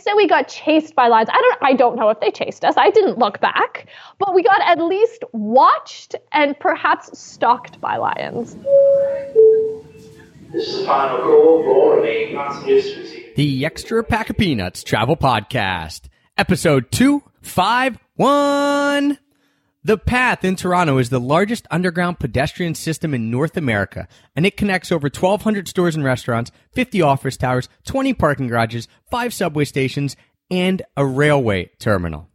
say we got chased by lions. I don't I don't know if they chased us. I didn't look back, but we got at least watched and perhaps stalked by lions. This is the final call for all remaining passengers to receive. The Extra Pack of Peanuts Travel Podcast, episode 251. The Path in Toronto is the largest underground pedestrian system in North America, and it connects over 1,200 stores and restaurants, 50 office towers, 20 parking garages, 5 subway stations, and a railway terminal.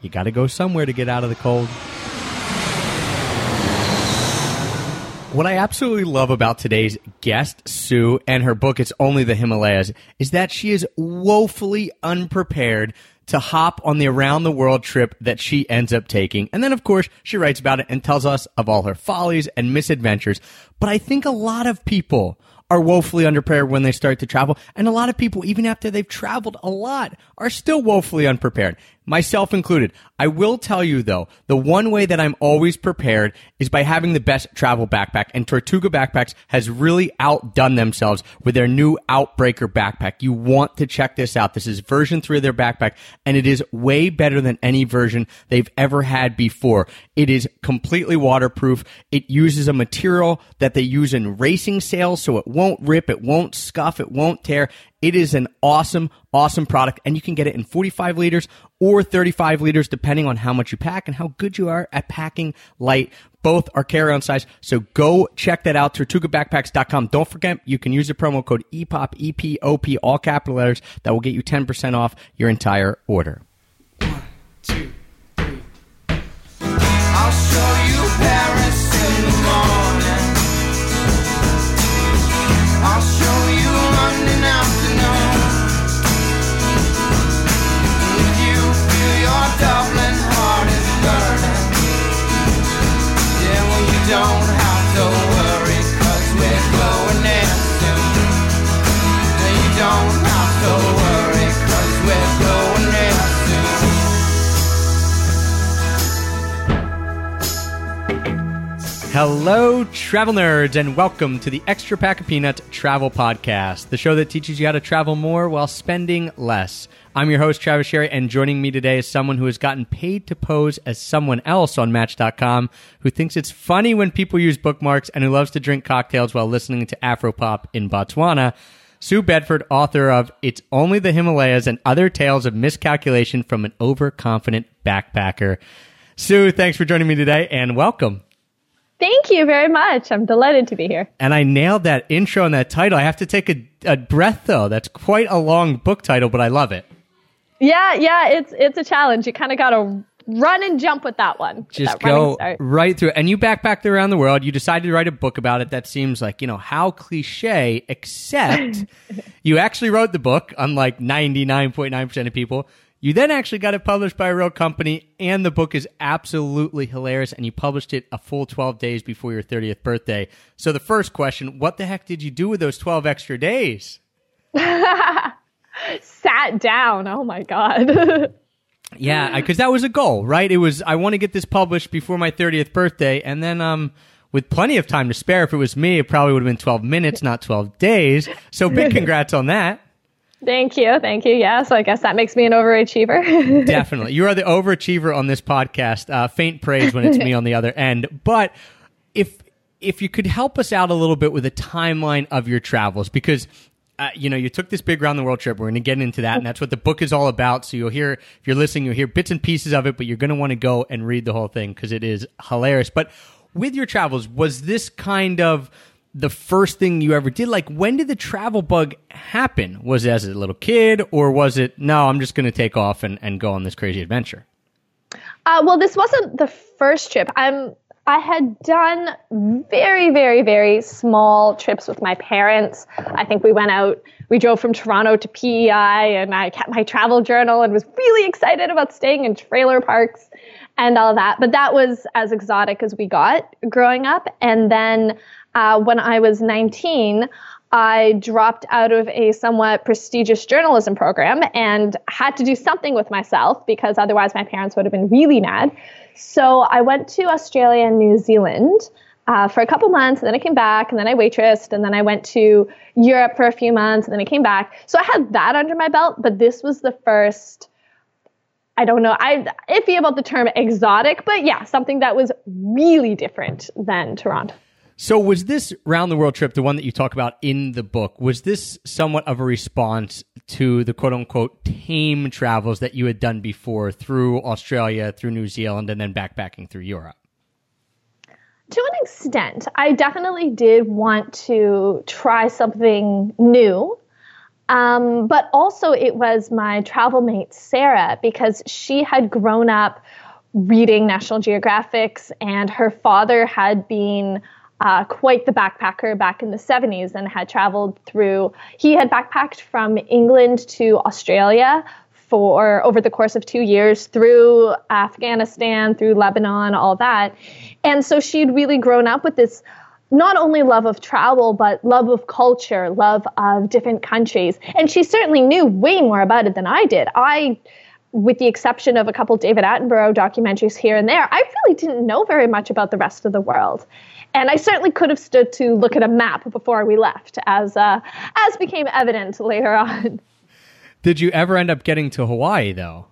You gotta go somewhere to get out of the cold. What I absolutely love about today's guest, Sue, and her book, It's Only the Himalayas, is that she is woefully unprepared to hop on the around the world trip that she ends up taking. And then, of course, she writes about it and tells us of all her follies and misadventures. But I think a lot of people are woefully underprepared when they start to travel. And a lot of people, even after they've traveled a lot, are still woefully unprepared myself included. I will tell you though, the one way that I'm always prepared is by having the best travel backpack and Tortuga Backpacks has really outdone themselves with their new Outbreaker backpack. You want to check this out. This is version 3 of their backpack and it is way better than any version they've ever had before. It is completely waterproof. It uses a material that they use in racing sails so it won't rip, it won't scuff, it won't tear. It is an awesome, awesome product, and you can get it in 45 liters or 35 liters, depending on how much you pack and how good you are at packing light. Both are carry on size, so go check that out. TortugaBackpacks.com. Don't forget, you can use the promo code EPOP, E-P-O-P, all capital letters. That will get you 10% off your entire order. I'll show you Paris in the morning. I'll Hello, travel nerds, and welcome to the Extra Pack of Peanut Travel Podcast, the show that teaches you how to travel more while spending less. I'm your host, Travis Sherry, and joining me today is someone who has gotten paid to pose as someone else on Match.com, who thinks it's funny when people use bookmarks, and who loves to drink cocktails while listening to Afropop in Botswana. Sue Bedford, author of It's Only the Himalayas and Other Tales of Miscalculation from an Overconfident Backpacker. Sue, thanks for joining me today, and welcome. Thank you very much. I'm delighted to be here. And I nailed that intro and that title. I have to take a, a breath though. That's quite a long book title, but I love it. Yeah, yeah, it's it's a challenge. You kind of got to run and jump with that one. Just that go right through it. And you backpacked around the world. You decided to write a book about it. That seems like, you know, how cliche, except you actually wrote the book, unlike 99.9% of people. You then actually got it published by a real company, and the book is absolutely hilarious. And you published it a full 12 days before your 30th birthday. So, the first question what the heck did you do with those 12 extra days? Sat down. Oh my god. Yeah, because that was a goal, right? It was I want to get this published before my 30th birthday, and then um, with plenty of time to spare. If it was me, it probably would have been 12 minutes, not 12 days. So big congrats on that. Thank you, thank you. Yeah, so I guess that makes me an overachiever. Definitely, you are the overachiever on this podcast. Uh, faint praise when it's me on the other end, but if if you could help us out a little bit with a timeline of your travels, because uh, you know, you took this big round the world trip. We're going to get into that, and that's what the book is all about. So you'll hear, if you're listening, you'll hear bits and pieces of it, but you're going to want to go and read the whole thing because it is hilarious. But with your travels, was this kind of the first thing you ever did? Like, when did the travel bug happen? Was it as a little kid, or was it, no, I'm just going to take off and, and go on this crazy adventure? Uh, well, this wasn't the first trip. I'm. I had done very, very, very small trips with my parents. I think we went out. We drove from Toronto to PEI, and I kept my travel journal and was really excited about staying in trailer parks and all that. But that was as exotic as we got growing up. And then uh, when I was 19, I dropped out of a somewhat prestigious journalism program and had to do something with myself because otherwise my parents would have been really mad. So I went to Australia and New Zealand uh, for a couple months, and then I came back, and then I waitressed, and then I went to Europe for a few months, and then I came back. So I had that under my belt, but this was the first. I don't know. I iffy about the term exotic, but yeah, something that was really different than Toronto. So was this round the world trip, the one that you talk about in the book, was this somewhat of a response to the quote unquote tame travels that you had done before through Australia, through New Zealand, and then backpacking through Europe? To an extent, I definitely did want to try something new. Um, but also, it was my travel mate, Sarah, because she had grown up reading National Geographics, and her father had been uh, quite the backpacker back in the 70s and had traveled through, he had backpacked from England to Australia for over the course of two years through Afghanistan, through Lebanon, all that. And so she'd really grown up with this not only love of travel, but love of culture, love of different countries. And she certainly knew way more about it than I did. I, with the exception of a couple David Attenborough documentaries here and there, I really didn't know very much about the rest of the world. And I certainly could have stood to look at a map before we left, as uh, as became evident later on. Did you ever end up getting to Hawaii though?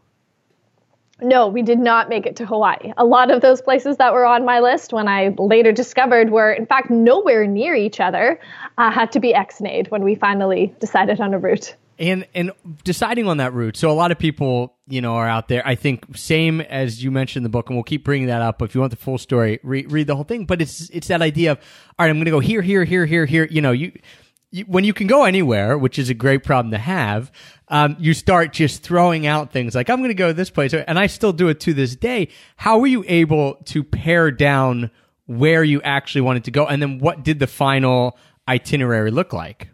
No, we did not make it to Hawaii. A lot of those places that were on my list when I later discovered were, in fact, nowhere near each other, uh, had to be ex-nayed when we finally decided on a route. And and deciding on that route. So a lot of people, you know, are out there. I think same as you mentioned the book, and we'll keep bringing that up. But if you want the full story, re- read the whole thing. But it's it's that idea of all right, I'm going to go here, here, here, here, here. You know, you, you when you can go anywhere, which is a great problem to have. Um, you start just throwing out things like I'm going to go this place, and I still do it to this day. How were you able to pare down where you actually wanted to go, and then what did the final itinerary look like?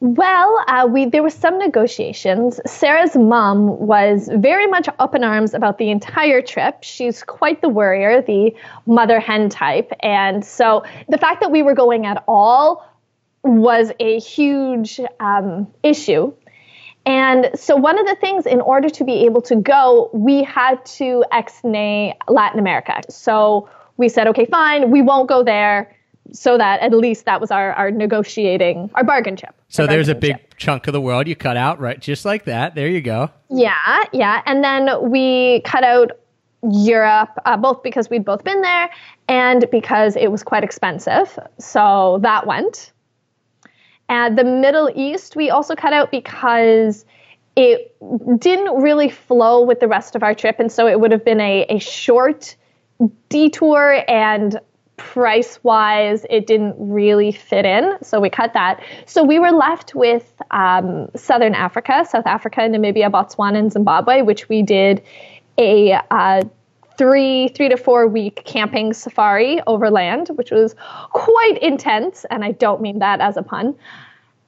Well, uh, we there were some negotiations. Sarah's mom was very much up in arms about the entire trip. She's quite the worrier, the mother hen type, and so the fact that we were going at all was a huge um, issue. And so, one of the things, in order to be able to go, we had to ex-nay Latin America. So we said, okay, fine, we won't go there so that at least that was our, our negotiating, our bargain chip. So there's a big chip. chunk of the world you cut out, right? Just like that. There you go. Yeah, yeah. And then we cut out Europe, uh, both because we'd both been there and because it was quite expensive. So that went. And the Middle East, we also cut out because it didn't really flow with the rest of our trip. And so it would have been a, a short detour and price wise, it didn't really fit in. So we cut that. So we were left with um, Southern Africa, South Africa, Namibia, Botswana, and Zimbabwe, which we did a uh, three three to four week camping safari overland, which was quite intense, and I don't mean that as a pun.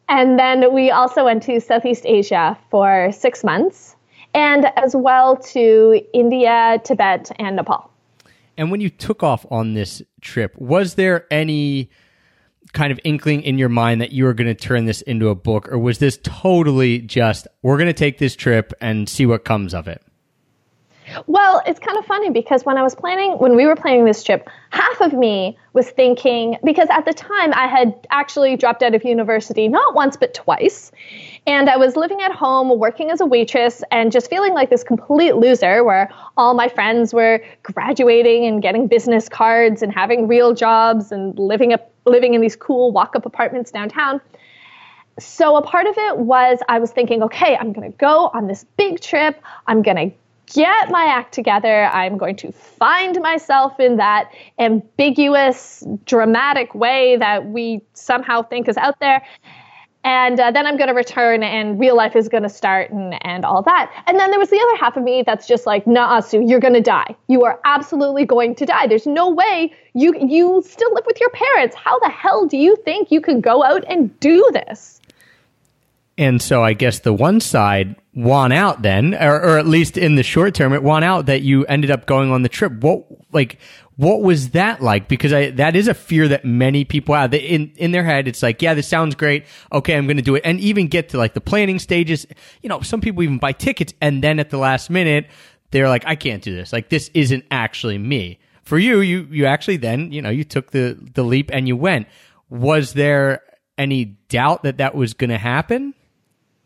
And then we also went to Southeast Asia for six months, and as well to India, Tibet, and Nepal. And when you took off on this trip, was there any kind of inkling in your mind that you were going to turn this into a book, or was this totally just we're going to take this trip and see what comes of it? Well, it's kind of funny because when I was planning, when we were planning this trip, half of me was thinking, because at the time I had actually dropped out of university, not once, but twice. And I was living at home, working as a waitress, and just feeling like this complete loser where all my friends were graduating and getting business cards and having real jobs and living up, living in these cool walk up apartments downtown so a part of it was I was thinking, okay, I'm going to go on this big trip. I'm going to get my act together. I'm going to find myself in that ambiguous, dramatic way that we somehow think is out there. And uh, then I'm going to return and real life is going to start and, and all that. And then there was the other half of me that's just like, nah, Sue, you're going to die. You are absolutely going to die. There's no way you, you still live with your parents. How the hell do you think you can go out and do this? And so I guess the one side won out then, or, or at least in the short term, it won out that you ended up going on the trip. What, like, what was that like? Because I, that is a fear that many people have. They, in, in their head, it's like, yeah, this sounds great. Okay, I'm going to do it. And even get to like the planning stages. You know, some people even buy tickets and then at the last minute, they're like, I can't do this. Like, this isn't actually me. for you, you you actually then you know you took the the leap and you went. Was there any doubt that that was going to happen?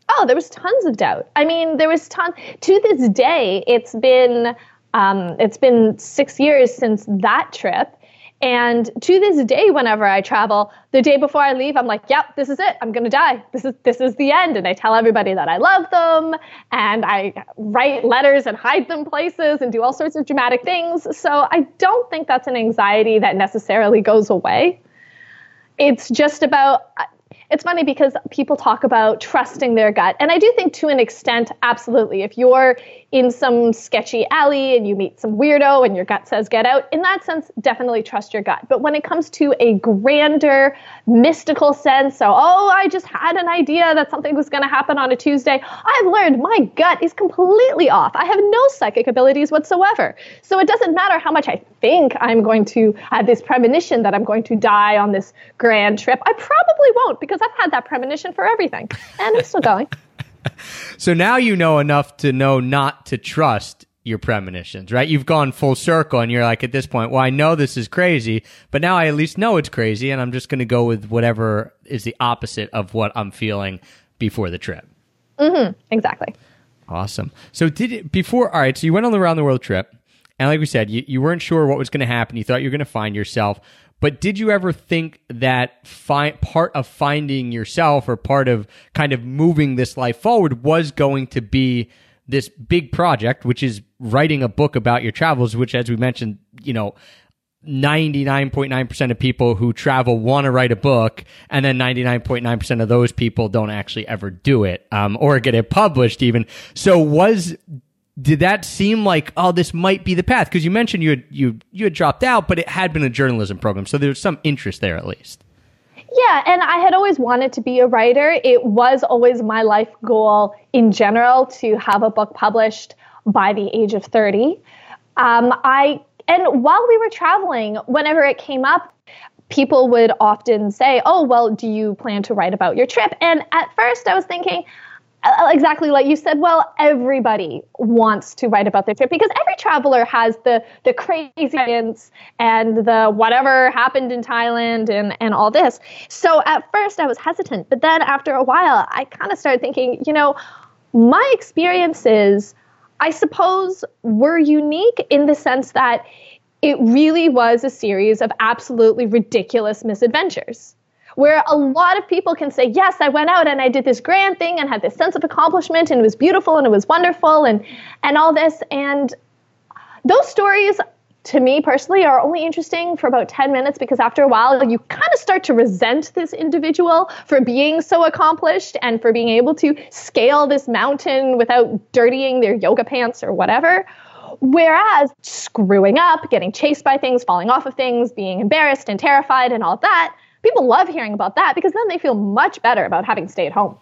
Oh, there was tons of doubt. I mean, there was tons. To this day, it's been um, it's been six years since that trip, and to this day, whenever I travel, the day before I leave, I'm like, "Yep, this is it. I'm gonna die. This is this is the end." And I tell everybody that I love them, and I write letters and hide them places and do all sorts of dramatic things. So I don't think that's an anxiety that necessarily goes away. It's just about it's funny because people talk about trusting their gut. And I do think to an extent, absolutely. If you're in some sketchy alley and you meet some weirdo and your gut says get out, in that sense, definitely trust your gut. But when it comes to a grander, mystical sense, so, oh, I just had an idea that something was going to happen on a Tuesday, I've learned my gut is completely off. I have no psychic abilities whatsoever. So it doesn't matter how much I think I'm going to have this premonition that I'm going to die on this grand trip. I probably won't because I've had that premonition for everything. And I'm still going. So now you know enough to know not to trust your premonitions, right? You've gone full circle and you're like at this point, well, I know this is crazy, but now I at least know it's crazy and I'm just going to go with whatever is the opposite of what I'm feeling before the trip. Mm-hmm, Exactly. Awesome. So did it before? All right. So you went on the round the world trip, and like we said, you, you weren't sure what was going to happen. You thought you were going to find yourself, but did you ever think that fi- part of finding yourself or part of kind of moving this life forward was going to be this big project, which is writing a book about your travels, which, as we mentioned, you know. 99.9% of people who travel want to write a book, and then 99.9% of those people don't actually ever do it um, or get it published, even. So, was did that seem like oh this might be the path because you mentioned you had you you had dropped out but it had been a journalism program so there was some interest there at least Yeah, and I had always wanted to be a writer. It was always my life goal in general to have a book published by the age of 30. Um, I and while we were traveling, whenever it came up, people would often say, "Oh, well, do you plan to write about your trip?" And at first, I was thinking, Uh, exactly like you said well everybody wants to write about their trip because every traveler has the the experience and the whatever happened in thailand and and all this. So at first i was hesitant but then after a while i kind of started thinking you know my experiences i suppose were unique in the sense that it really was a series of absolutely ridiculous misadventures where a lot of people can say, Yes, I went out and I did this grand thing and had this sense of accomplishment and it was beautiful and it was wonderful and, and all this. And those stories, to me personally, are only interesting for about 10 minutes because after a while, you kind of start to resent this individual for being so accomplished and for being able to scale this mountain without dirtying their yoga pants or whatever. Whereas screwing up, getting chased by things, falling off of things, being embarrassed and terrified and all that, people love hearing about that because then they feel much better about having stayed home.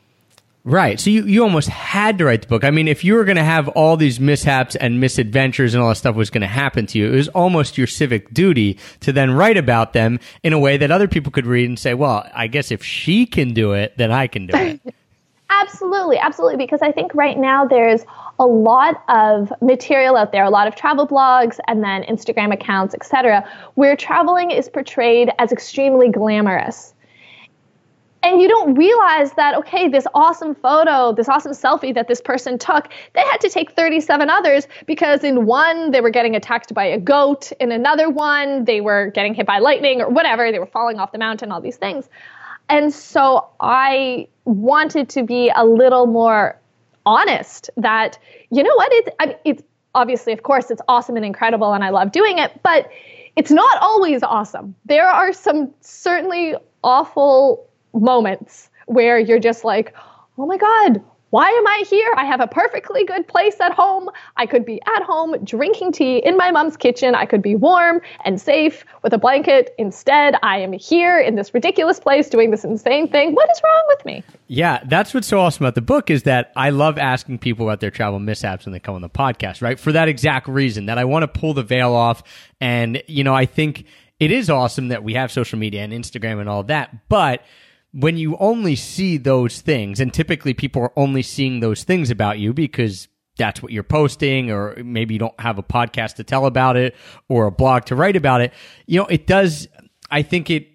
Right. So you, you almost had to write the book. I mean, if you were going to have all these mishaps and misadventures and all that stuff was going to happen to you, it was almost your civic duty to then write about them in a way that other people could read and say, well, I guess if she can do it, then I can do it. Absolutely, absolutely. Because I think right now there's a lot of material out there, a lot of travel blogs and then Instagram accounts, etc., where traveling is portrayed as extremely glamorous. And you don't realize that, okay, this awesome photo, this awesome selfie that this person took, they had to take 37 others because in one, they were getting attacked by a goat. In another one, they were getting hit by lightning or whatever. They were falling off the mountain, all these things. And so I wanted to be a little more honest that, you know what, it's, I mean, it's obviously, of course, it's awesome and incredible and I love doing it, but it's not always awesome. There are some certainly awful moments where you're just like, oh my God, why am I here? I have a perfectly good place at home. I could be at home drinking tea in my mom's kitchen. I could be warm and safe with a blanket. Instead, I am here in this ridiculous place doing this insane thing. What is wrong with me? Yeah, that's what's so awesome about the book is that I love asking people about their travel mishaps when they come on the podcast, right? For that exact reason that I want to pull the veil off. And, you know, I think it is awesome that we have social media and Instagram and all that, but when you only see those things, and typically people are only seeing those things about you because that's what you're posting, or maybe you don't have a podcast to tell about it or a blog to write about it. You know, it does, I think it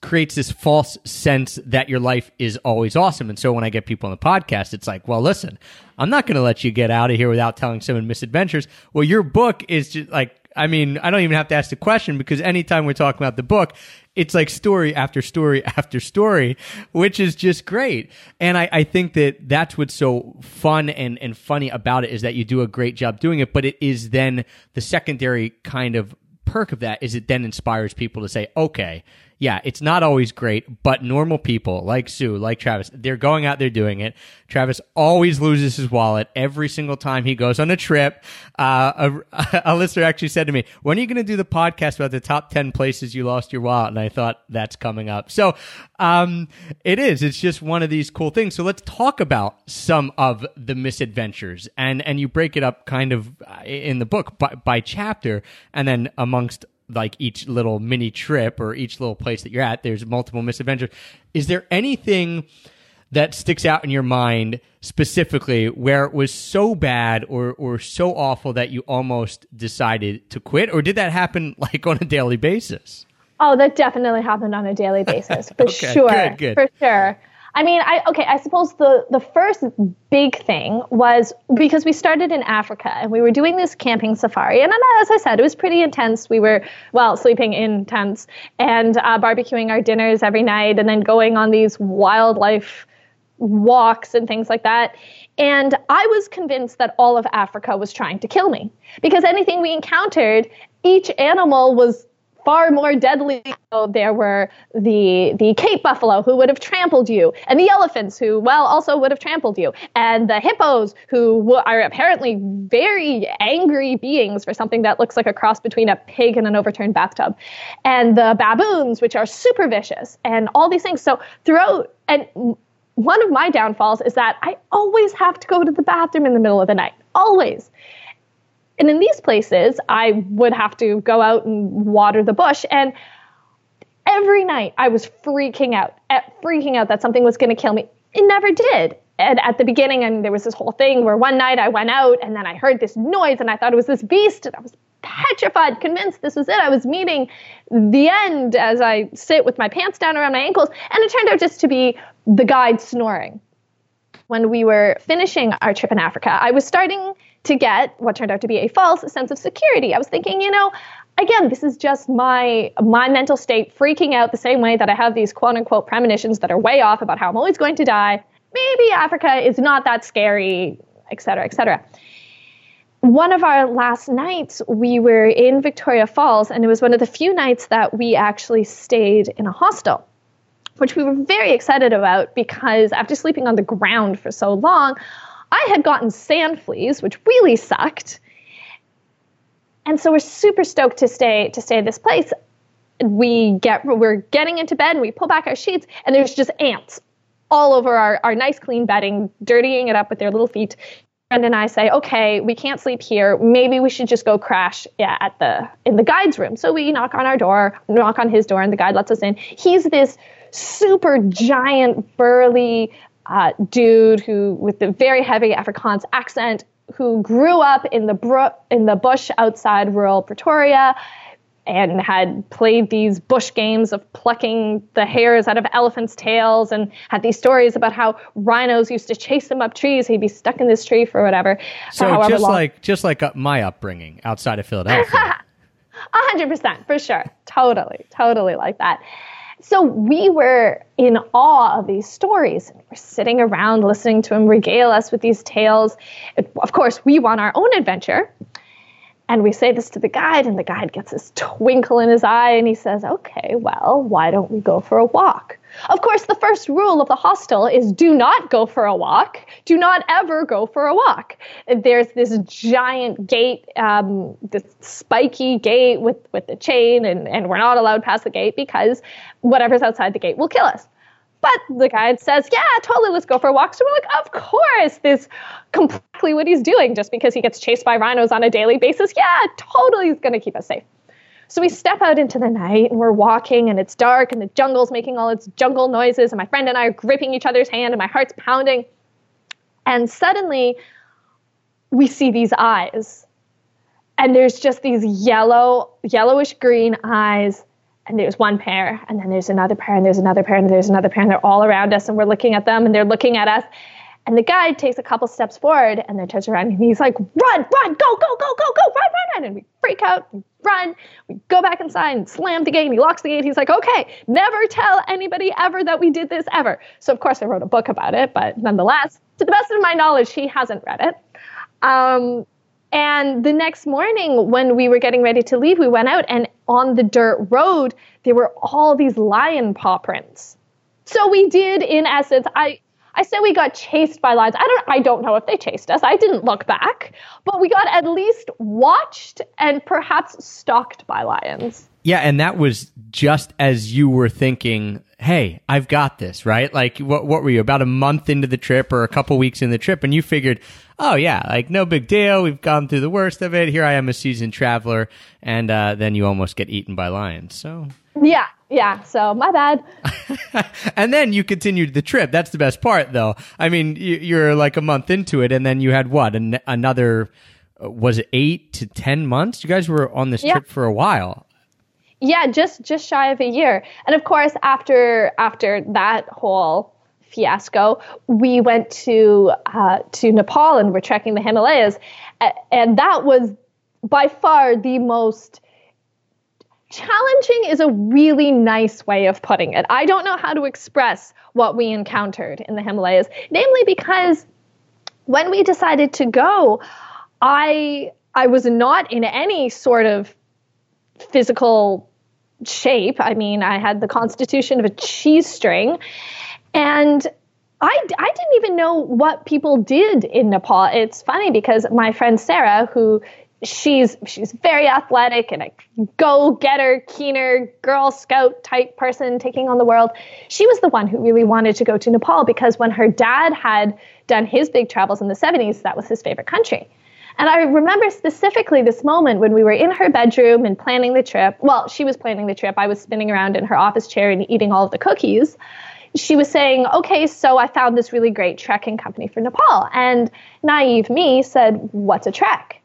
creates this false sense that your life is always awesome. And so when I get people on the podcast, it's like, well, listen, I'm not going to let you get out of here without telling some misadventures. Well, your book is just like, I mean, I don't even have to ask the question because anytime we're talking about the book, it's like story after story after story, which is just great. And I, I think that that's what's so fun and, and funny about it is that you do a great job doing it, but it is then the secondary kind of perk of that is it then inspires people to say, okay, yeah, it's not always great, but normal people like Sue, like Travis, they're going out there doing it. Travis always loses his wallet every single time he goes on a trip. Uh, a, a listener actually said to me, when are you going to do the podcast about the top 10 places you lost your wallet? And I thought that's coming up. So, um, it is. It's just one of these cool things. So let's talk about some of the misadventures and, and you break it up kind of uh, in the book by, by chapter and then amongst like each little mini trip or each little place that you're at, there's multiple misadventures. Is there anything that sticks out in your mind specifically where it was so bad or or so awful that you almost decided to quit, or did that happen like on a daily basis? Oh, that definitely happened on a daily basis, for Okay, sure. good, good. For sure. I mean, I okay. I suppose the the first big thing was because we started in Africa and we were doing this camping safari, and as I said, it was pretty intense. We were well sleeping in tents and uh, barbecuing our dinners every night, and then going on these wildlife walks and things like that. And I was convinced that all of Africa was trying to kill me because anything we encountered, each animal was far more deadly. So there were the the Cape buffalo who would have trampled you, and the elephants who, well, also would have trampled you, and the hippos who are apparently very angry beings for something that looks like a cross between a pig and an overturned bathtub, and the baboons, which are super vicious, and all these things. So throughout and one of my downfalls is that I always have to go to the bathroom in the middle of the night. Always. And in these places, I would have to go out and water the bush. And every night I was freaking out, at freaking out that something was going to kill me. It never did. And at the beginning, and there was this whole thing where one night I went out and then I heard this noise and I thought it was this beast and I was petrified, convinced this was it. I was meeting the end as I sit with my pants down around my ankles. And it turned out just to be the guide snoring when we were finishing our trip in Africa, I was starting to get what turned out to be a false sense of security. I was thinking, you know, again, this is just my my mental state freaking out the same way that I have these quote unquote premonitions that are way off about how I'm always going to die. Maybe Africa is not that scary, et cetera, et cetera. One of our last nights, we were in Victoria Falls, and it was one of the few nights that we actually stayed in a hostel which we were very excited about because after sleeping on the ground for so long, I had gotten sand fleas, which really sucked. And so we're super stoked to stay to stay at this place. We get we're getting into bed and we pull back our sheets and there's just ants all over our, our nice clean bedding, dirtying it up with their little feet. Friend and I say, okay, we can't sleep here. Maybe we should just go crash yeah, at the in the guide's room. So we knock on our door, knock on his door, and the guide lets us in. He's this super giant, burly uh, dude who, with the very heavy Afrikaans accent, who grew up in the bro- in the bush outside rural Pretoria, and had played these bush games of plucking the hairs out of elephants' tails, and had these stories about how rhinos used to chase him up trees. He'd be stuck in this tree for whatever. for So however just long. like just like uh, my upbringing outside of Philadelphia. A hundred percent, for sure. Totally, totally like that. So we were in awe of these stories. and We're sitting around listening to him regale us with these tales. Of course, we want our own adventure. And we say this to the guide, and the guide gets this twinkle in his eye, and he says, Okay, well, why don't we go for a walk? Of course, the first rule of the hostel is do not go for a walk. Do not ever go for a walk. There's this giant gate, um, this spiky gate with, with the chain, and, and we're not allowed past the gate because whatever's outside the gate will kill us. But the guide says, yeah, totally, let's go for a walk. So we're like, of course, this completely what he's doing just because he gets chased by rhinos on a daily basis. Yeah, totally, he's going to keep us safe. So we step out into the night and we're walking and it's dark and the jungle's making all its jungle noises and my friend and I are gripping each other's hand and my heart's pounding. And suddenly we see these eyes. And there's just these yellow, yellowish green eyes. And there's one pair, and then there's another pair, and there's another pair, and there's another pair, and they're all around us, and we're looking at them, and they're looking at us. And the guide takes a couple steps forward and then turns around and he's like, run, run, go, go, go, go, go, run, run, run. And we freak out, we run, we go back inside and slam the gate. And he locks the gate. He's like, okay, never tell anybody ever that we did this ever. So, of course, I wrote a book about it, but nonetheless, to the best of my knowledge, he hasn't read it. Um, and the next morning, when we were getting ready to leave, we went out and on the dirt road, there were all these lion paw prints. So we did, in essence, I I say we got chased by lions. I don't I don't know if they chased us. I didn't look back, but we got at least watched and perhaps stalked by lions. Yeah, and that was just as you were thinking, "Hey, I've got this," right? Like what what were you about a month into the trip or a couple weeks in the trip and you figured, "Oh yeah, like no big deal. We've gone through the worst of it. Here I am a seasoned traveler." And uh, then you almost get eaten by lions. So Yeah, yeah. So my bad. and then you continued the trip. That's the best part, though. I mean, you- you're like a month into it, and then you had what? An- another, uh, was it eight to 10 months? You guys were on this Yeah. trip for a while. Yeah, just just shy of a year. And of course, after after that whole fiasco, we went to uh, to Nepal and we're trekking the Himalayas, and that was by far the most challenging. Is a really nice way of putting it. I don't know how to express what we encountered in the Himalayas, namely because when we decided to go, I I was not in any sort of physical shape. I mean, I had the constitution of a cheese string. And I, I didn't even know what people did in Nepal. It's funny because my friend Sarah, who she's she's very athletic and a go-getter, keener, Girl Scout type person taking on the world. She was the one who really wanted to go to Nepal because when her dad had done his big travels in the 70s, that was his favorite country. And I remember specifically this moment when we were in her bedroom and planning the trip. Well, she was planning the trip. I was spinning around in her office chair and eating all of the cookies. She was saying, Okay, so I found this really great trekking company for Nepal. And naive me said, What's a trek?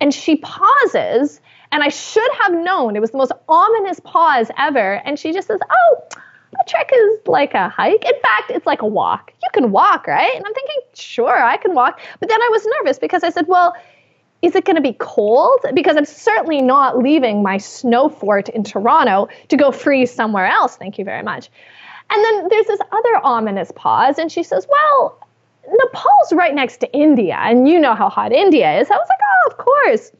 And she pauses, and I should have known it was the most ominous pause ever. And she just says, Oh, a trek is like a hike. In fact, it's like a walk. You can walk, right? And I'm thinking, sure, I can walk. But then I was nervous because I said, well, is it going to be cold? Because I'm certainly not leaving my snow fort in Toronto to go freeze somewhere else. Thank you very much. And then there's this other ominous pause, and she says, well, Nepal's right next to India, and you know how hot India is. I was like, oh, of course.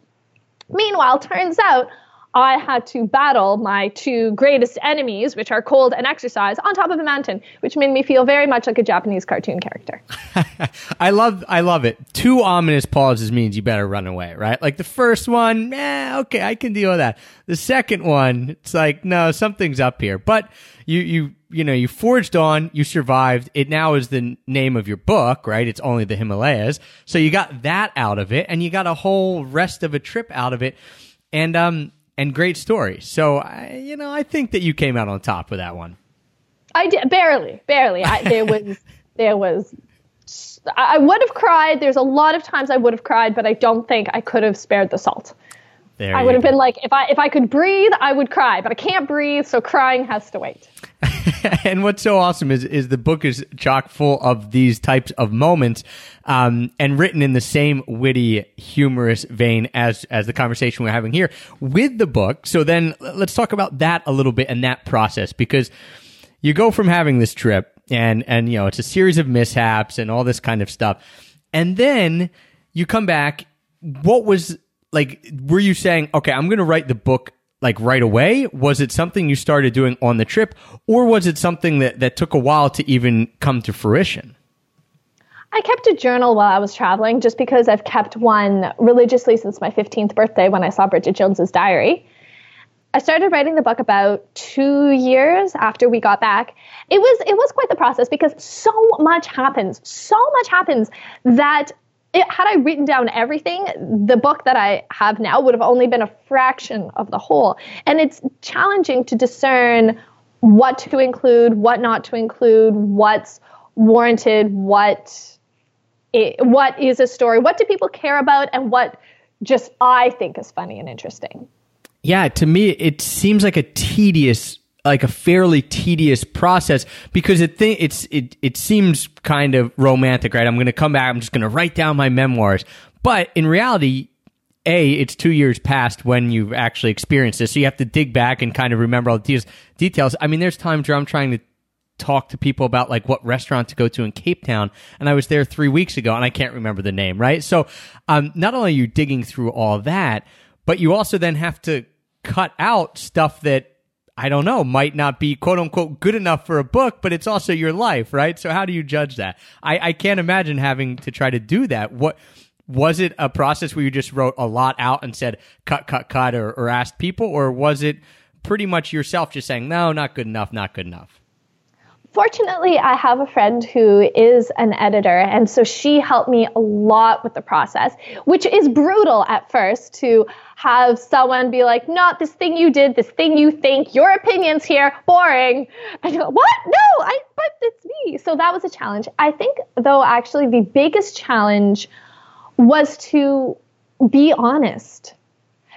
Meanwhile, turns out I had to battle my two greatest enemies, which are cold and exercise, on top of a mountain, which made me feel very much like a Japanese cartoon character. I love, I love it. Two ominous pauses means you better run away, right? Like the first one, eh, okay, I can deal with that. The second one, it's like, no, something's up here. But you, you, you know, you forged on, you survived. It now is the name of your book, right? It's only the Himalayas. So you got that out of it, and you got a whole rest of a trip out of it, and um, and great story. So I, you know, I think that you came out on top with that one. I did barely, barely. I, there was, there was. I I would have cried. There's a lot of times I would have cried, but I don't think I could have spared the salt. There I would have go. been like, if I if I could breathe, I would cry, but I can't breathe, so crying has to wait. and what's so awesome is is the book is chock full of these types of moments, um, and written in the same witty, humorous vein as as the conversation we're having here with the book. So then let's talk about that a little bit and that process because you go from having this trip and and you know it's a series of mishaps and all this kind of stuff, and then you come back. What was like? Were you saying, okay, I'm going to write the book? Like right away? Was it something you started doing on the trip, or was it something that, that took a while to even come to fruition? I kept a journal while I was traveling just because I've kept one religiously since my 15th birthday when I saw Bridget Jones's diary. I started writing the book about 2 years after we got back. It was it was quite the process because so much happens. So much happens that it, had I written down everything, the book that I have now would have only been a fraction of the whole. And it's challenging to discern what to include, what not to include, what's warranted, what it, what is a story? What do people care about, and what just I think is funny and interesting? Yeah, to me, it seems like a tedious, like a fairly tedious process because it th- it's it it seems kind of romantic, right? I'm going to come back. I'm just going to write down my memoirs, but in reality. A, it's two years past when you've actually experienced this, so you have to dig back and kind of remember all the details. I mean, there's times where I'm trying to talk to people about like what restaurant to go to in Cape Town, and I was there three weeks ago and I can't remember the name, right? So, um, not only are you digging through all that, but you also then have to cut out stuff that I don't know might not be quote unquote good enough for a book, but it's also your life, right? So, how do you judge that? I, I can't imagine having to try to do that. What was it a process where you just wrote a lot out and said cut, cut, cut, or, or asked people, or was it pretty much yourself just saying no, not good enough, not good enough? Fortunately, I have a friend who is an editor, and so she helped me a lot with the process, which is brutal at first to have someone be like, not this thing you did, this thing you think, your opinions here, boring. And you're like, what? No, I, but it's me. So that was a challenge. I think, though, actually, the biggest challenge was to be honest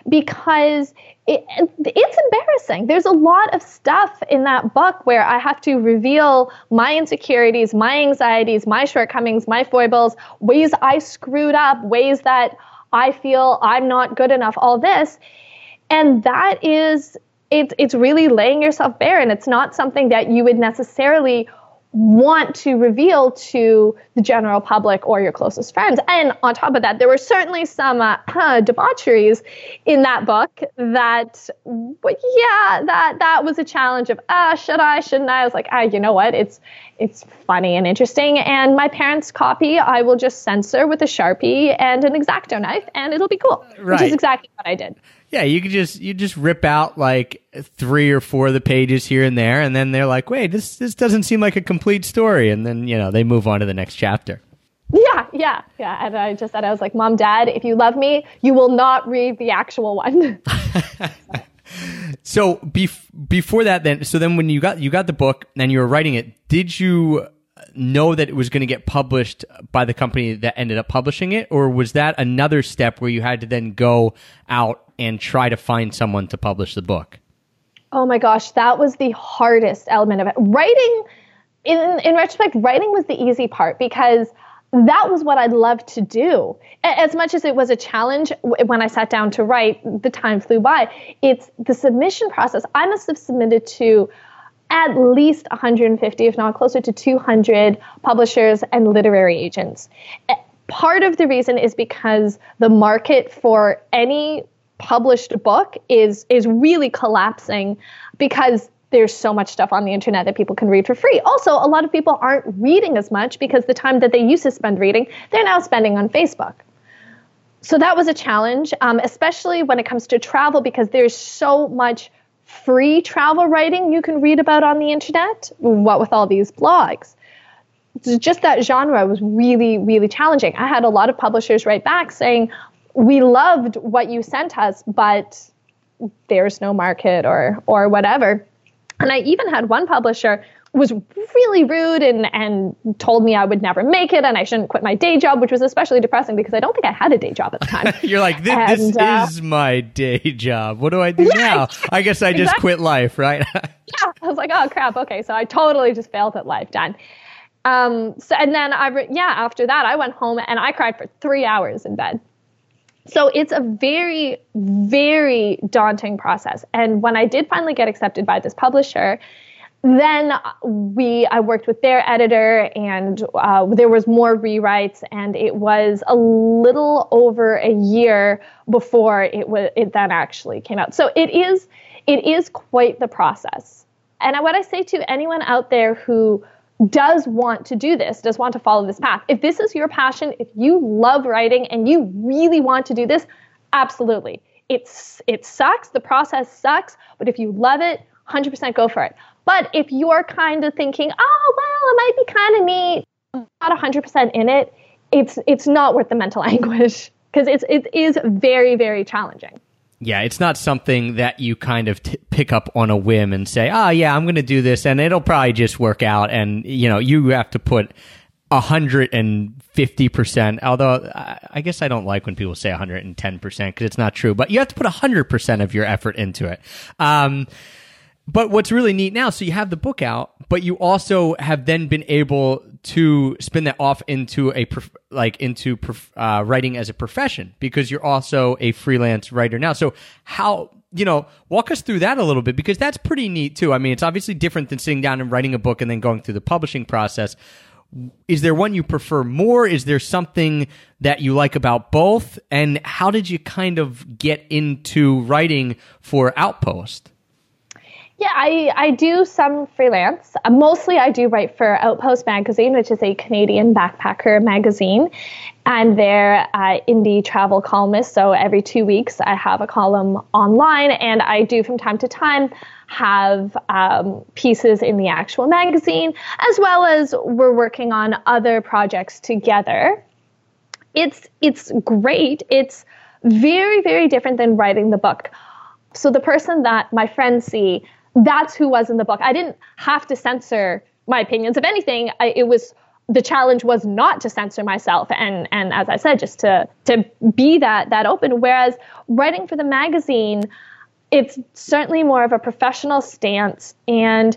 because it, it's embarrassing. There's a lot of stuff in that book where I have to reveal my insecurities, my anxieties, my shortcomings, my foibles, ways I screwed up, ways that I feel I'm not good enough, all this. And that is, it's, it's really laying yourself bare. And it's not something that you would necessarily want to reveal to the general public or your closest friends. And on top of that, there were certainly some uh, debaucheries in that book that, yeah, that that was a challenge of, ah, uh, should I, shouldn't I? I was like, ah, you know what? It's it's funny and interesting. And my parents' copy, I will just censor with a sharpie and an X-Acto knife, and it'll be cool. Right. Which is exactly what I did. Yeah, you could just you just rip out like three or four of the pages here and there, and then they're like, "Wait, this this doesn't seem like a complete story," and then you know they move on to the next chapter. Yeah, yeah, yeah. And I just said, I was like, "Mom, Dad, if you love me, you will not read the actual one." so bef- before that, then, so then when you got you got the book and you were writing it, did you know that it was going to get published by the company that ended up publishing it, or was that another step where you had to then go out and try to find someone to publish the book? Oh my gosh, that was the hardest element of it. Writing, in in retrospect, writing was the easy part because that was what I loved to do. As much as it was a challenge when I sat down to write, the time flew by. It's the submission process. I must have submitted to at least 150, if not closer to 200 publishers and literary agents. Part of the reason is because the market for any published book is is really collapsing because there's so much stuff on the internet that people can read for free. Also, a lot of people aren't reading as much because the time that they used to spend reading, they're now spending on Facebook. So that was a challenge, um, especially when it comes to travel, because there's so much free travel writing you can read about on the internet. What with all these blogs. Just that genre was really, really challenging. I had a lot of publishers write back saying, we loved what you sent us, but there's no market or or whatever. And I even had one publisher was really rude and and told me I would never make it and I shouldn't quit my day job, which was especially depressing because I don't think I had a day job at the time. You're like, this, and, this uh, is my day job. What do I do yeah, now? I guess I just exactly. quit life, right? yeah, I was like, oh crap, okay, so I totally just failed at life. Done. Um, so and then I yeah, after that I went home and I cried for three hours in bed. So it's a very, very daunting process. And when I did finally get accepted by this publisher, then we I worked with their editor and uh, there was more rewrites and it was a little over a year before it was it then actually came out. So it is it is quite the process. And what I say to anyone out there who does want to do this, does want to follow this path. If this is your passion, if you love writing and you really want to do this, absolutely. It's it sucks, the process sucks, but if you love it, 100% go for it. But if you're kind of thinking, "Oh, well, it might be kind of neat," not 100% in it, it's it's not worth the mental anguish because it's it is very very challenging. Yeah, it's not something that you kind of t- pick up on a whim and say, "Oh, yeah, I'm going to do this," and it'll probably just work out. And you know, you have to put hundred and fifty percent. Although I, I guess I don't like when people say hundred and ten percent because it's not true. But you have to put hundred percent of your effort into it. Um, but what's really neat now, so you have the book out, but you also have then been able to spin that off into a like into uh, writing as a profession because you're also a freelance writer now. So how you know walk us through that a little bit because that's pretty neat too. I mean, it's obviously different than sitting down and writing a book and then going through the publishing process. Is there one you prefer more? Is there something that you like about both? And how did you kind of get into writing for Outpost? Yeah, I, I do some freelance. Uh, mostly I do write for Outpost Magazine, which is a Canadian backpacker magazine. And they're uh, indie travel columnist. So every two weeks I have a column online, and I do from time to time have um, pieces in the actual magazine, as well as we're working on other projects together. It's it's great. It's very very different than writing the book. So the person that my friends see that's who was in the book. I didn't have to censor my opinions. If anything, I, it was the challenge was not to censor myself and and as I said, just to to be that that open. Whereas writing for the magazine, it's certainly more of a professional stance, and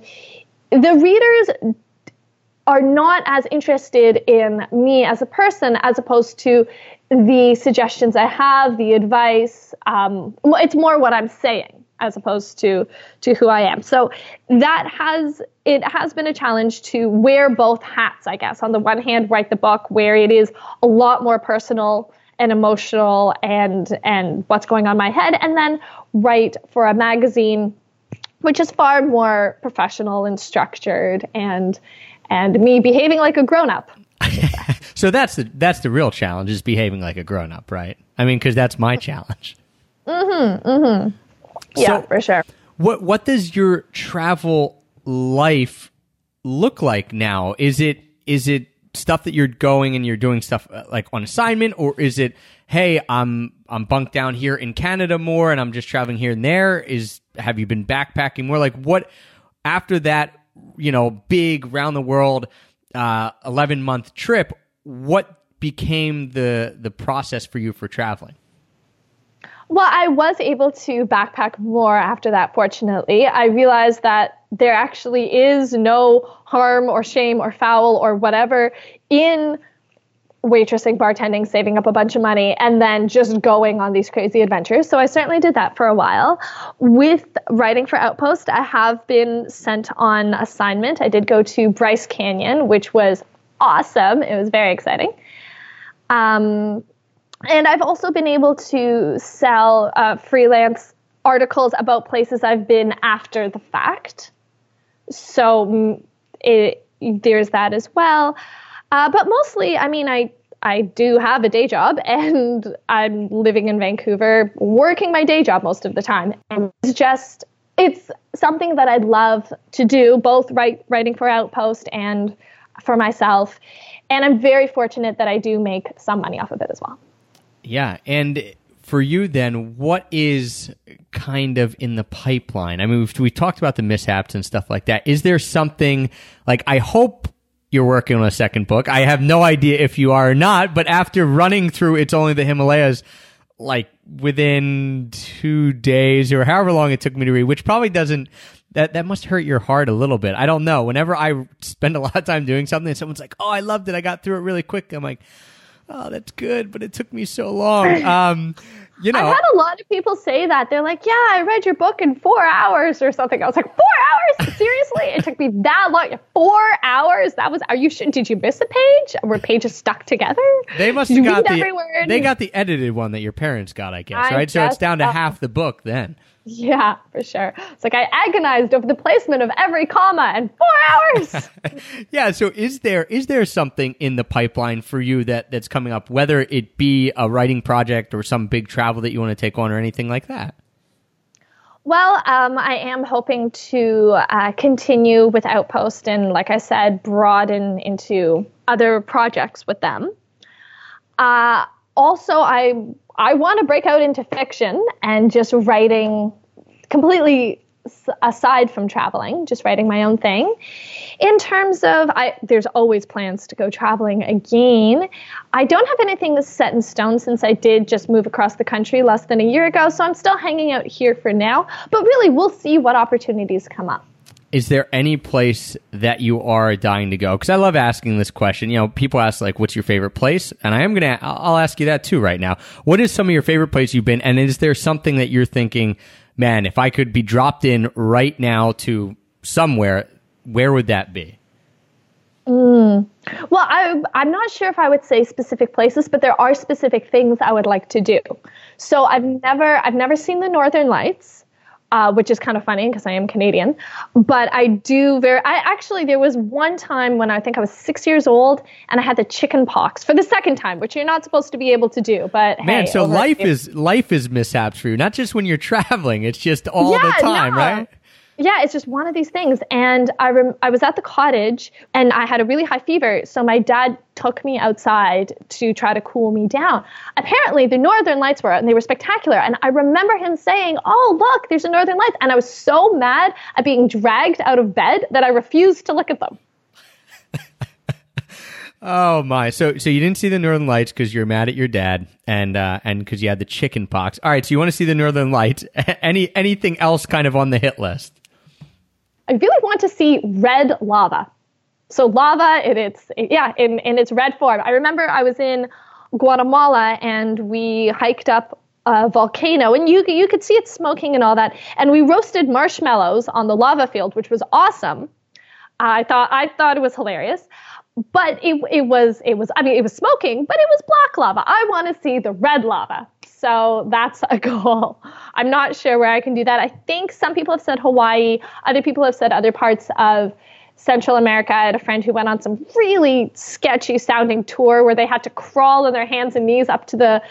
the readers are not as interested in me as a person as opposed to the suggestions I have, the advice. Um, it's more what I'm saying as opposed to to who I am. So that has it has been a challenge to wear both hats, I guess. On the one hand, write the book where it is a lot more personal and emotional and and what's going on in my head and then write for a magazine which is far more professional and structured and and me behaving like a grown up. so that's the that's the real challenge is behaving like a grown up, right? I mean, because that's my challenge. Mhm. Mhm. Yeah, So- for sure. What what does your travel life look like now? Is it is it stuff that you're going and you're doing stuff uh, like on assignment, or is it hey I'm I'm bunked down here in Canada more and I'm just traveling here and there? Is have you been backpacking more? Like what after that you know big round the world uh, eleven month trip? What became the the process for you for traveling? Well, I was able to backpack more after that, fortunately. I realized that there actually is no harm or shame or foul or whatever in waitressing, bartending, saving up a bunch of money, and then just going on these crazy adventures. So I certainly did that for a while. With writing for Outpost, I have been sent on assignment. I did go to Bryce Canyon, which was awesome. It was very exciting. Um, and I've also been able to sell uh, freelance articles about places I've been after the fact. So mm, it, there's that as well. Uh, but mostly, I mean, I I do have a day job, and I'm living in Vancouver, working my day job most of the time. And it's just it's something that I'd love to do, both write, writing for Outpost and for myself. And I'm very fortunate that I do make some money off of it as well. Yeah, and for you then, what is kind of in the pipeline? I mean, we've, we talked about the mishaps and stuff like that. Is there something like I hope you're working on a second book? I have no idea if you are or not, but after running through It's Only the Himalayas, like within two days or however long it took me to read, which probably doesn't. That, that must hurt your heart a little bit. I don't know. Whenever I spend a lot of time doing something and someone's like, "Oh, I loved it. I got through it really quick." I'm like, oh, that's good, but it took me so long. Um, you know, I've had a lot of people say that. They're like, yeah, I read your book in four hours or something. I was like, four hours? Seriously? it took me that long? Four hours? That was, are you, sh- did you miss a page? Were pages stuck together? they must have got the they got the edited one that your parents got, I guess, I right? So it's down to half the book then. Yeah, for sure. It's like I agonized over the placement of every comma in four hours. Yeah. So is there is there something in the pipeline for you that that's coming up, whether it be a writing project or some big travel that you want to take on or anything like that? Well, um, I am hoping to uh, continue with Outpost and, like I said, broaden into other projects with them. Uh, also, I I want to break out into fiction and just writing completely aside from traveling, just writing my own thing. In terms of, I, there's always plans to go traveling again. I don't have anything that's set in stone since I did just move across the country less than a year ago, so I'm still hanging out here for now. But really, we'll see what opportunities come up. Is there any place that you are dying to go? Because I love asking this question. You know, people ask like, "What's your favorite place?" And I am gonna, I'll ask you that too right now. What is some of your favorite places you've been? And is there something that you're thinking, man, if I could be dropped in right now to somewhere, where would that be? Mm. Well, I, I'm not sure if I would say specific places, but there are specific things I would like to do. So I've never, I've never seen the Northern Lights. Uh, which is kind of funny because I am Canadian. But I do very. I actually there was one time when I think I was six years old and I had the chicken pox for the second time, which you're not supposed to be able to do. But Man, hey, so life is life is mishaps for you, not just when you're traveling. It's just all the time, no. right? Yeah, it's just one of these things. And I rem- I was at the cottage and I had a really high fever, so my dad took me outside to try to cool me down. Apparently, the northern lights were out and they were spectacular. And I remember him saying, "Oh, look, there's a northern lights." And I was so mad at being dragged out of bed that I refused to look at them. Oh my! So so you didn't see the Northern Lights because you're mad at your dad and uh, and because you had the chicken pox. All right, so you want to see the Northern Lights? Any anything else kind of on the hit list? I really want to see red lava. So lava in its yeah in in its red form. I remember I was in Guatemala and we hiked up a volcano and you you could see it smoking and all that and we roasted marshmallows on the lava field which was awesome. I thought I thought it was hilarious. But it, it was it was I mean it was smoking, but it was black lava. I want to see the red lava. So that's a goal. I'm not sure where I can do that. I think some people have said Hawaii, other people have said other parts of Central America. I had a friend who went on some really sketchy sounding tour where they had to crawl on their hands and knees up to the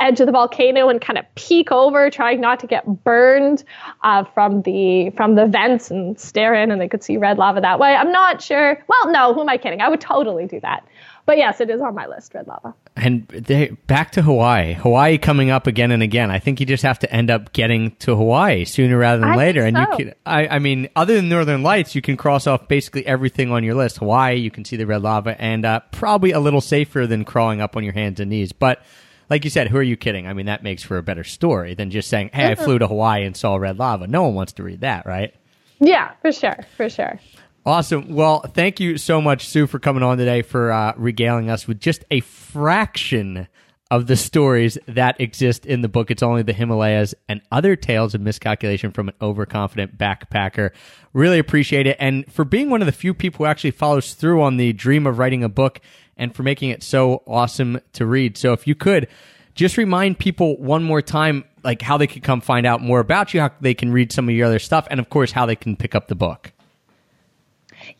edge of the volcano and kind of peek over, trying not to get burned uh, from the from the vents and stare in, and they could see red lava that way. I'm not sure. Well, no, who am I kidding? I would totally do that. But yes, it is on my list, red lava. And they, back to Hawaii. Hawaii coming up again and again. I think you just have to end up getting to Hawaii sooner rather than I later. think and you can, I, I mean, other than Northern Lights, you can cross off basically everything on your list. Hawaii, you can see the red lava, and uh, probably a little safer than crawling up on your hands and knees. But like you said, who are you kidding? I mean, that makes for a better story than just saying, "Hey, I flew to Hawaii and saw red lava." No one wants to read that, right? Yeah, for sure, for sure. Awesome. Well, thank you so much, Sue, for coming on today for uh, regaling us with just a fraction of the stories that exist in the book. It's only the Himalayas and other tales of miscalculation from an overconfident backpacker. Really appreciate it. And for being one of the few people who actually follows through on the dream of writing a book and for making it so awesome to read. So if you could just remind people one more time, like how they could come find out more about you, how they can read some of your other stuff, and of course, how they can pick up the book.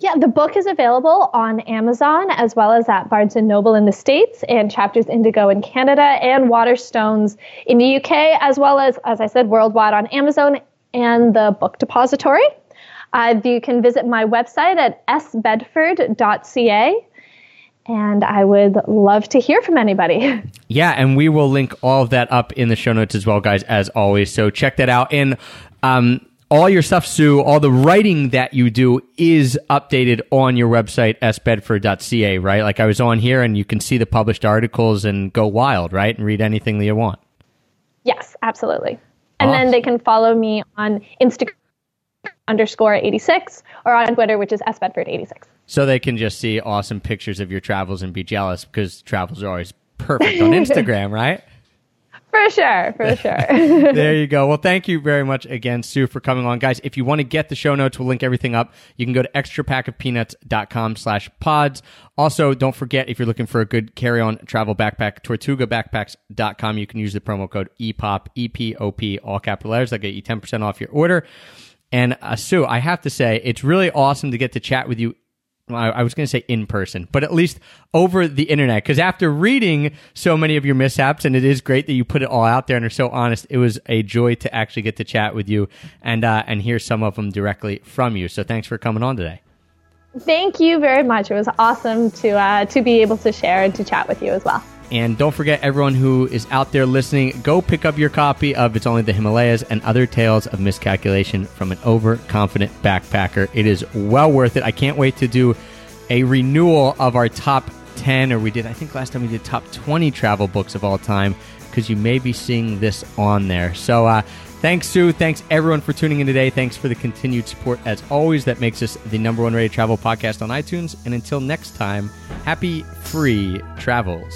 Yeah, the book is available on Amazon as well as at Barnes and Noble in the States and Chapters Indigo in Canada and Waterstones in the UK, as well as, as I said, worldwide on Amazon and the Book Depository. Uh, you can visit my website at sbedford.ca, and I would love to hear from anybody. Yeah, and we will link all of that up in the show notes as well, guys, as always. So check that out. And um, all your stuff, Sue, all the writing that you do is updated on your website, sbedford.ca, right? Like I was on here and you can see the published articles and go wild, right? And read anything that you want. yes, absolutely. And Awesome. then they can follow me on Instagram underscore 86 or on Twitter, which is sbedford86. So they can just see awesome pictures of your travels and be jealous because travels are always perfect on Instagram, right? For sure, for sure. there you go. Well, thank you very much again, Sue, for coming on. Guys, if you want to get the show notes, we'll link everything up. You can go to extrapackofpeanuts.com slash pods. Also, don't forget, if you're looking for a good carry-on travel backpack, tortugabackpacks.com. You can use the promo code E EPOP, E-P-O-P, all capital letters. That'll get you 10% off your order. And uh, Sue, I have to say, it's really awesome to get to chat with you I I was going to say in person, but at least over the internet. Because after reading so many of your mishaps, and it is great that you put it all out there and are so honest, it was a joy to actually get to chat with you and uh, and hear some of them directly from you. So thanks for coming on today. Thank you very much. It was awesome to uh, to be able to share and to chat with you as well. And don't forget, everyone who is out there listening, go pick up your copy of It's Only the Himalayas and Other Tales of Miscalculation from an Overconfident Backpacker. It is well worth it. I can't wait to do a renewal of our top 10, or we did, I think last time we did top 20 travel books of all time, because you may be seeing this on there. So, uh, Thanks, Sue. Thanks, everyone, for tuning in today. Thanks for the continued support, as always. That makes us the number one rated travel podcast on iTunes. And until next time, happy free travels.